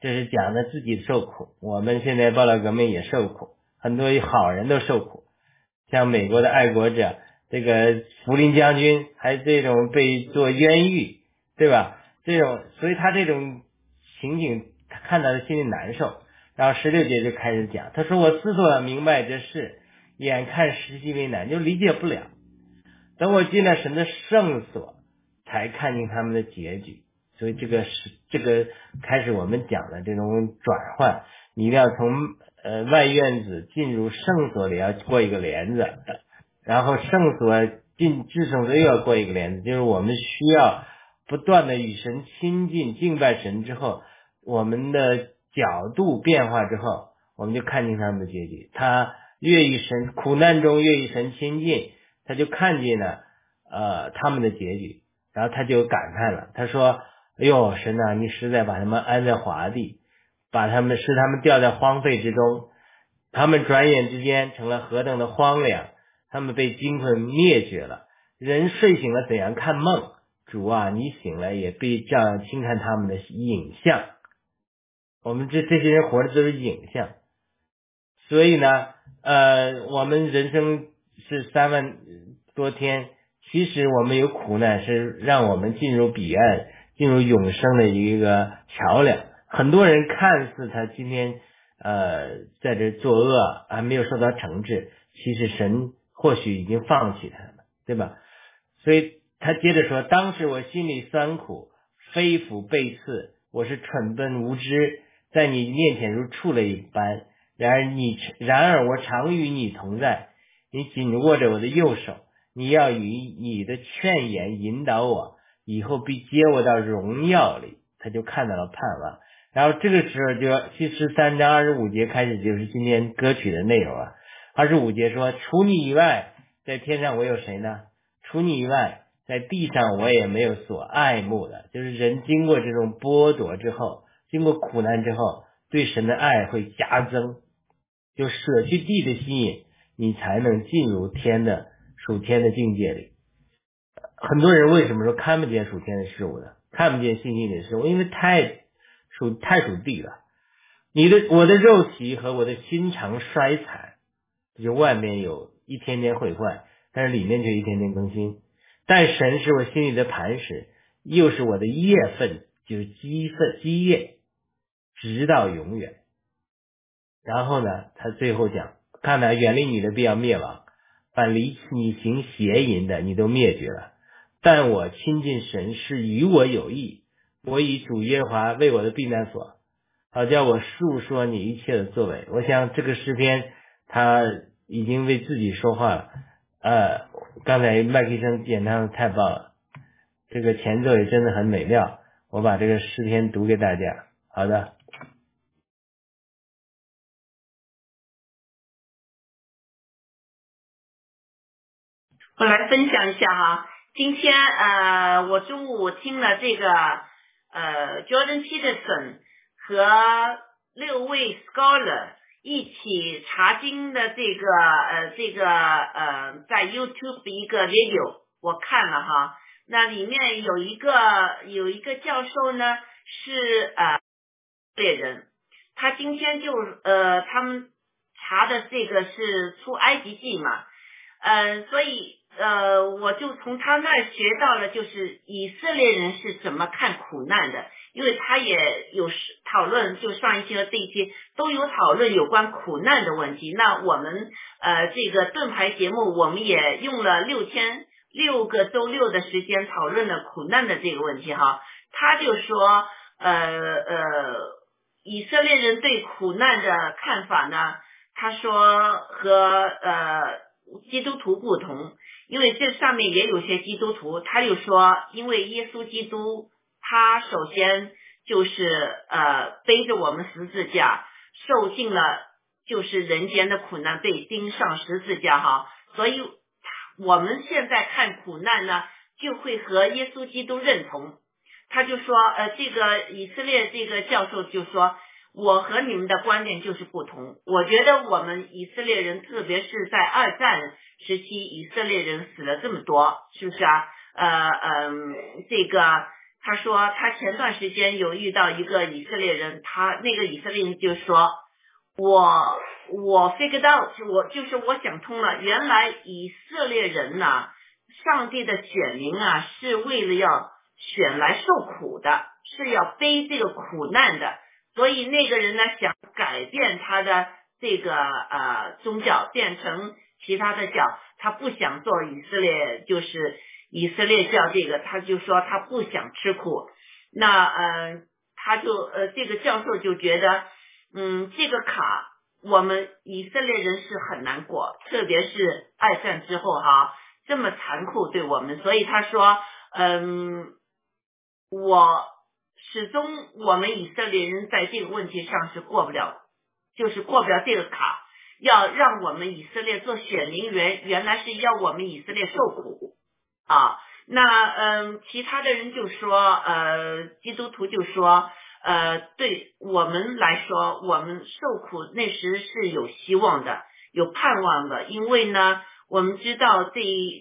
这是讲的自己受苦。我们现在报道革命也受苦。”很多好人都受苦，像美国的爱国者，这个福林将军，还这种被做冤狱，对吧？这种，所以他这种情景，他看到他心里难受。然后十六节就开始讲，他说：“我思索明白这事，眼看时机为难，就理解不了。等我进了神的圣所，才看见他们的结局。所以这个是这个开始我们讲的这种转换，你一定要从呃外院子进入圣所里要过一个帘子，然后圣所进至圣所又要过一个帘子，就是我们需要不断的与神亲近敬拜神之后，我们的。”角度变化之后，我们就看见他们的结局。他越与神苦难中越与神亲近，他就看见了呃他们的结局，然后他就感叹了。他说：“哎呦，神呐，你实在把他们安在华地，把他们使他们掉在荒废之中，他们转眼之间成了何等的荒凉，他们被惊魂灭绝了。人睡醒了怎样看梦？主啊，你醒了也必这样轻看他们的影像。”我们这这些人活的都是影像，所以呢，呃，我们人生是三万多天，其实我们有苦难，是让我们进入彼岸、进入永生的一个桥梁。很多人看似他今天呃在这作恶，还没有受到惩治，其实神或许已经放弃他了，对吧？所以他接着说：“当时我心里酸苦，肺腑背刺，我是蠢笨无知。”在你面前如畜类一般，然而你然而我常与你同在，你紧握着我的右手，你要以你的劝言引导我，以后必接我到荣耀里。他就看到了盼望，然后这个时候就第十三章二十五节开始就是今天歌曲的内容了。二十五节说：除你以外，在天上我有谁呢？除你以外，在地上我也没有所爱慕的。就是人经过这种剥夺之后。经过苦难之后，对神的爱会加增，就舍去地的吸引，你才能进入天的属天的境界里。很多人为什么说看不见属天的事物呢？看不见信心里的事物，因为太属太属地了。你的我的肉体和我的心肠衰残，就外面有一天天毁坏，但是里面却一天天更新。但神是我心里的磐石，又是我的业份，就是积分积业。直到永远。然后呢，他最后讲：看来远离你的必要灭亡，反离你行邪淫的，你都灭绝了。但我亲近神是与我有益，我以主耶华为我的避难所，好叫我述说你一切的作为。我想这个诗篇他已经为自己说话了。呃，刚才麦克医生演唱的太棒了，这个前奏也真的很美妙。我把这个诗篇读给大家。好的。我来分享一下哈，今天呃，我中午听了这个呃，Jordan Peterson 和六位 scholar 一起查经的这个呃这个呃，在 YouTube 的一个 video，我看了哈，那里面有一个有一个教授呢是呃猎人，他今天就呃他们查的这个是出埃及记嘛，嗯，所以。呃，我就从他那儿学到了，就是以色列人是怎么看苦难的，因为他也有讨论，就上一期和这一期都有讨论有关苦难的问题。那我们呃这个盾牌节目，我们也用了六天六个周六的时间讨论了苦难的这个问题哈。他就说，呃呃，以色列人对苦难的看法呢，他说和呃基督徒不同。因为这上面也有些基督徒，他就说，因为耶稣基督他首先就是呃背着我们十字架受尽了就是人间的苦难，被钉上十字架哈，所以我们现在看苦难呢，就会和耶稣基督认同。他就说，呃，这个以色列这个教授就说。我和你们的观点就是不同。我觉得我们以色列人，特别是在二战时期，以色列人死了这么多，是不是啊？呃嗯，这个他说他前段时间有遇到一个以色列人，他那个以色列人就说，我我 figured out，我就是我想通了，原来以色列人呐、上帝的选民啊，是为了要选来受苦的，是要背这个苦难的，所以那个人呢想改变他的这个呃宗教，变成其他的教，他不想做以色列，就是以色列教这个，他就说他不想吃苦，那呃他就呃这个教授就觉得，嗯，这个卡我们以色列人是很难过，特别是二战之后哈，这么残酷对我们，所以他说，嗯，我始终我们以色列人在这个问题上是过不了，就是过不了这个卡。要让我们以色列做选民原原来是要我们以色列受苦啊。那嗯，其他的人就说，呃，基督徒就说，呃，对我们来说，我们受苦那时是有希望的，有盼望的，因为呢，我们知道这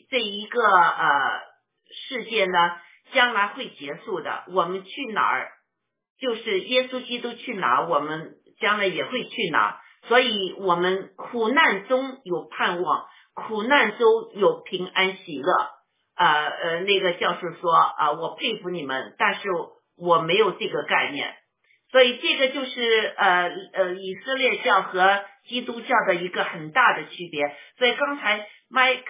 这一个呃世界呢，将来会结束的。我们去哪儿，就是耶稣基督去哪儿，我们将来也会去哪儿。所以，我们苦难中有盼望，苦难中有平安喜乐。呃呃，那个教授说啊、我佩服你们，但是我没有这个概念。所以，这个就是呃呃以色列教和基督教的一个很大的区别。所以，刚才 Mike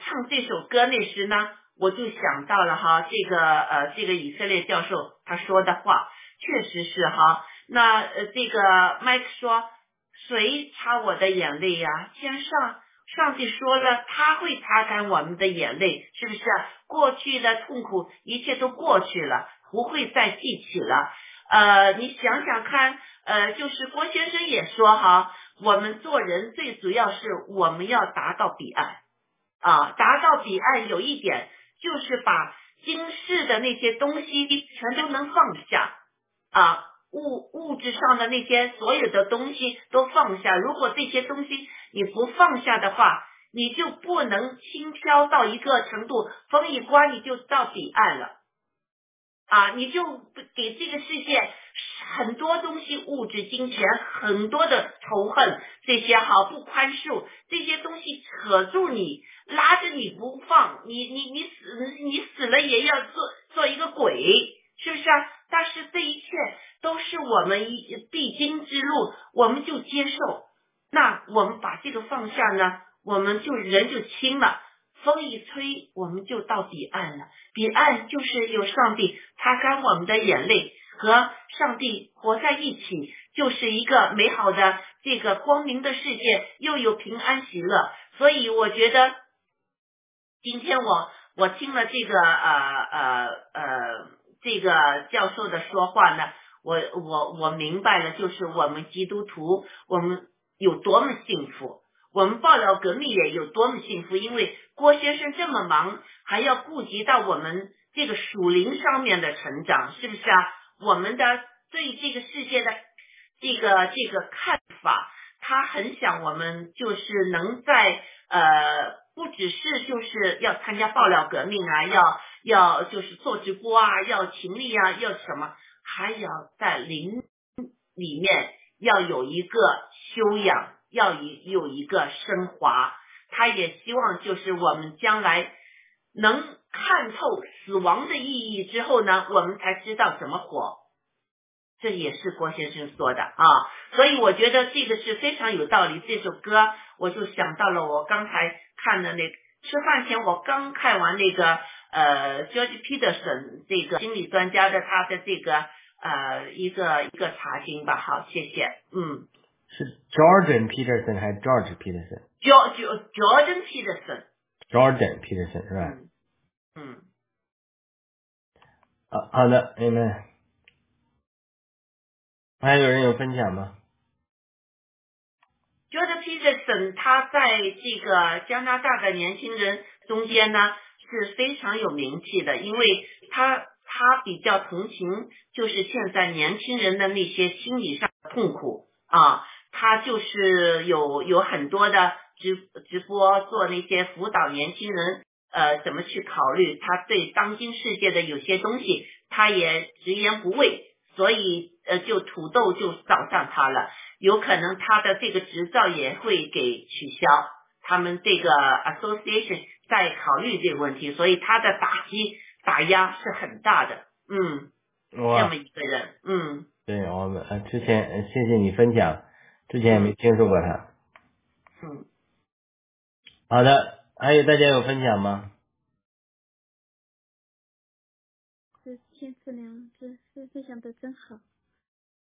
唱这首歌那时呢，我就想到了哈，这个呃这个以色列教授他说的话，确实是哈。那呃这个麦克说。谁擦我的眼泪呀、天上上帝说了，他会擦干我们的眼泪，是不是、过去的痛苦一切都过去了，不会再记起了。呃，你想想看，呃，就是郭先生也说哈，我们做人最主要是我们要达到彼岸啊，达到彼岸有一点就是把今世的那些东西全都能放下啊。物物质上的那些所有的东西都放下，如果这些东西你不放下的话，你就不能轻飘到一个程度，风一刮你就到彼岸了，啊，你就给这个世界很多东西，物质、金钱，很多的仇恨，这些哈不宽恕，这些东西扯住你，拉着你不放，你你你死你死了也要做做一个鬼，是不是啊？但是这一切都是我们一必经之路，我们就接受。那我们把这个放下呢，我们就人就轻了。风一吹，我们就到彼岸了。彼岸就是有上帝擦干我们的眼泪，和上帝活在一起，就是一个美好的这个光明的世界，又有平安喜乐。所以我觉得，今天我我听了这个呃呃呃。这个教授的说话呢，我我我明白了，就是我们基督徒，我们有多么幸福，我们报道革命也有多么幸福，因为郭先生这么忙，还要顾及到我们这个属灵上面的成长，是不是啊？我们的对这个世界的这个这个看法，他很想我们就是能在呃，不只是就是要参加爆料革命啊，要。要就是做直播啊，要勤力啊，要什么，还要在灵里面要有一个修养，要有有一个升华。他也希望就是我们将来能看透死亡的意义之后呢，我们才知道怎么活。这也是郭先生说的啊，所以我觉得这个是非常有道理。这首歌我就想到了我刚才看的那吃饭前我刚看完那个。呃，George Peterson 这个心理专家的他的这个呃一个一个查经吧，好，谢谢，嗯，是 Jordan Peterson 还是 George Peterson？George Jordan Peterson。Jordan Peterson 是吧？嗯。啊，好的，你们还有人有分享吗？Jordan Peterson 他在这个加拿大的年轻人中间呢。是非常有名气的，因为他他比较同情，就是现在年轻人的那些心理上的痛苦啊，他就是有有很多的直直播做那些辅导年轻人，呃，怎么去考虑，他对当今世界的有些东西，他也直言不讳，所以呃就土豆就找上他了，有可能他的这个执照也会给取消。他们这个 association 在考虑这个问题，所以他的打击打压是很大的。嗯，这么，一个人，嗯对我们呃之前呃谢谢你分享，之前也没听说过他。嗯，好的，还有大家有分享吗？这天赐良知，分分享的真好。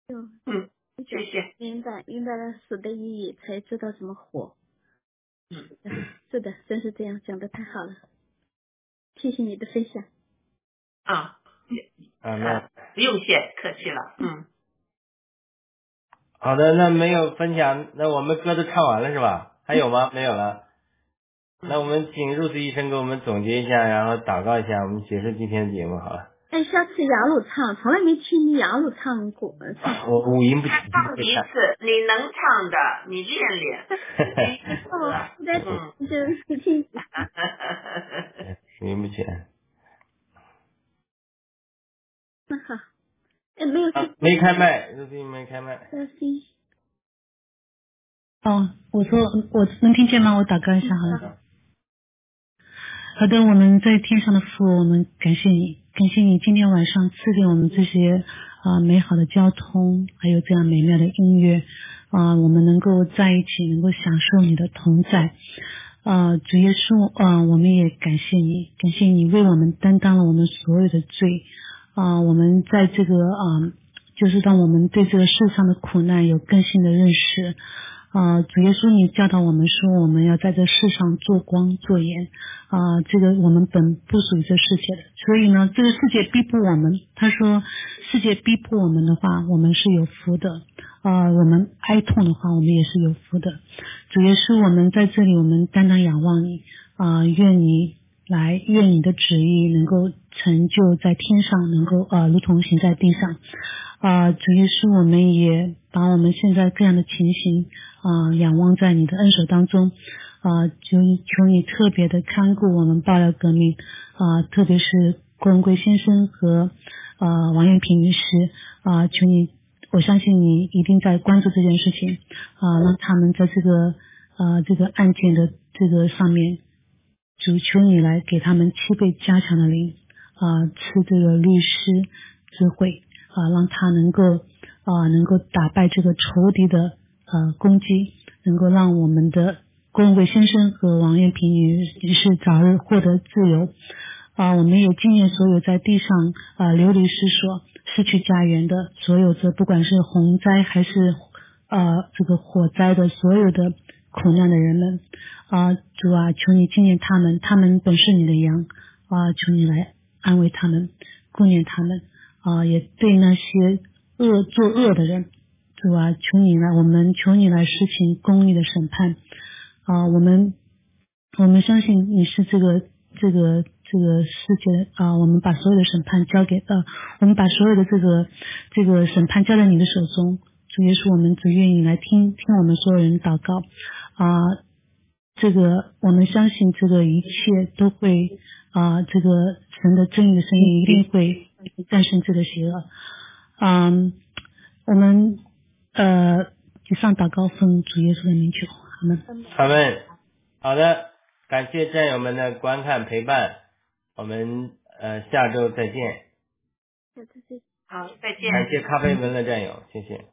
有嗯，谢谢。明白明白了死的意义，才知道怎么活。嗯，是的，真是这样，讲的太好了。谢谢你的分享。啊，啊，那不用谢，客气了。嗯，好的，那没有分享，那我们歌都唱完了是吧？还有吗？没有了。那我们请入子医生给我们总结一下，然后祷告一下，我们结束今天的节目好了。哎，下次雅鲁唱，从来没听你雅鲁唱过。我五音不全，唱一次，你能唱的，你练练。哦，不在嗯就听。五音不全。那好。哎，没有啊。没开麦，没开麦。哦，我说我能听见吗？我祷告一下好了。好的，我们在天上的父，我们感谢你，感谢你今天晚上赐给我们这些啊、美好的交通，还有这样美妙的音乐啊、我们能够在一起，能够享受你的同在。啊，主耶稣，啊，我们也感谢你，感谢你为我们担当了我们所有的罪啊、我们在这个啊、就是让我们对这个世上的苦难有更新的认识。啊，主耶稣，你教导我们说，我们要在这世上做光做盐啊，这个我们本不属于这世界的，所以呢，这个世界逼迫我们。他说，世界逼迫我们的话，我们是有福的啊，我们哀痛的话，我们也是有福的。主耶稣，我们在这里，我们单单仰望你啊，愿你来，愿你的旨意能够成就在天上，能够啊，如同行在地上。啊，主耶稣，我们也把我们现在这样的情形啊，仰望在你的恩手当中。啊，求你求你特别的看顾我们爆料革命。啊，特别是郭文贵先生和啊王艳平律师啊，求你，我相信你一定在关注这件事情。啊，让他们在这个啊这个案件的这个上面，主求你来给他们七倍加强的灵啊，赐这个律师智慧。啊，让他能够啊，能够打败这个仇敌的呃攻击，能够让我们的郭文贵先生和王艳平女女士早日获得自由。啊，我们也纪念所有在地上啊流离失所、失去家园的所有的，不管是洪灾还是呃这个火灾的所有的苦难的人们。啊，主啊，求你纪念他们，他们本是你的羊啊，求你来安慰他们，顾念他们。啊，也对那些恶作恶的人，主啊，求你来，我们求你来施行公义的审判。啊，我们我们相信你是这个这个这个世界啊，我们把所有的审判交给呃，我们把所有的这个这个审判交在你的手中。主耶稣，我们只愿意来听听我们所有人祷告啊。这个我们相信，这个一切都会啊，这个神的正义的声音一定会战胜这个邪恶。嗯，我们呃，以上祷告奉主耶稣的名求，好吗？好们，好的，感谢战友们的观看陪伴，我们呃下周再见。下次再见。好，再见。感谢咖啡文的战友，谢谢。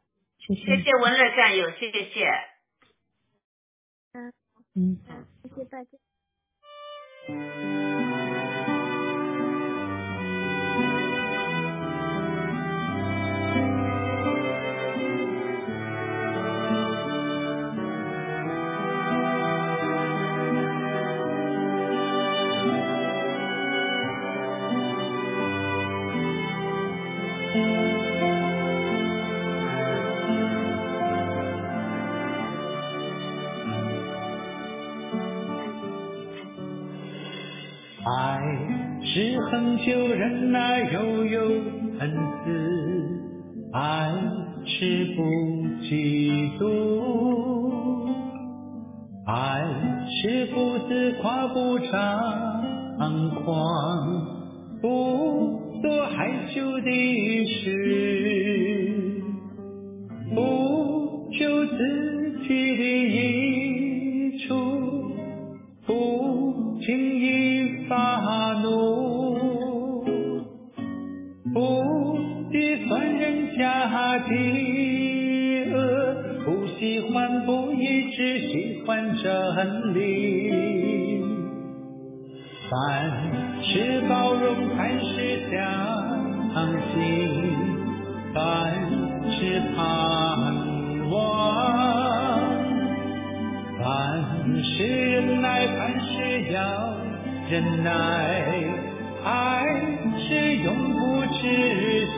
谢谢。谢谢文乐战友，谢谢。嗯。谢谢大家。恒久忍耐，又有恩慈；爱是不嫉妒，爱是不自夸，不张狂，不做害羞的事。不求自己的益家的恶，不喜欢不义，只喜欢真理。凡事包容，凡事相信，凡事盼望，凡事忍耐，凡事要忍耐，爱是永不止息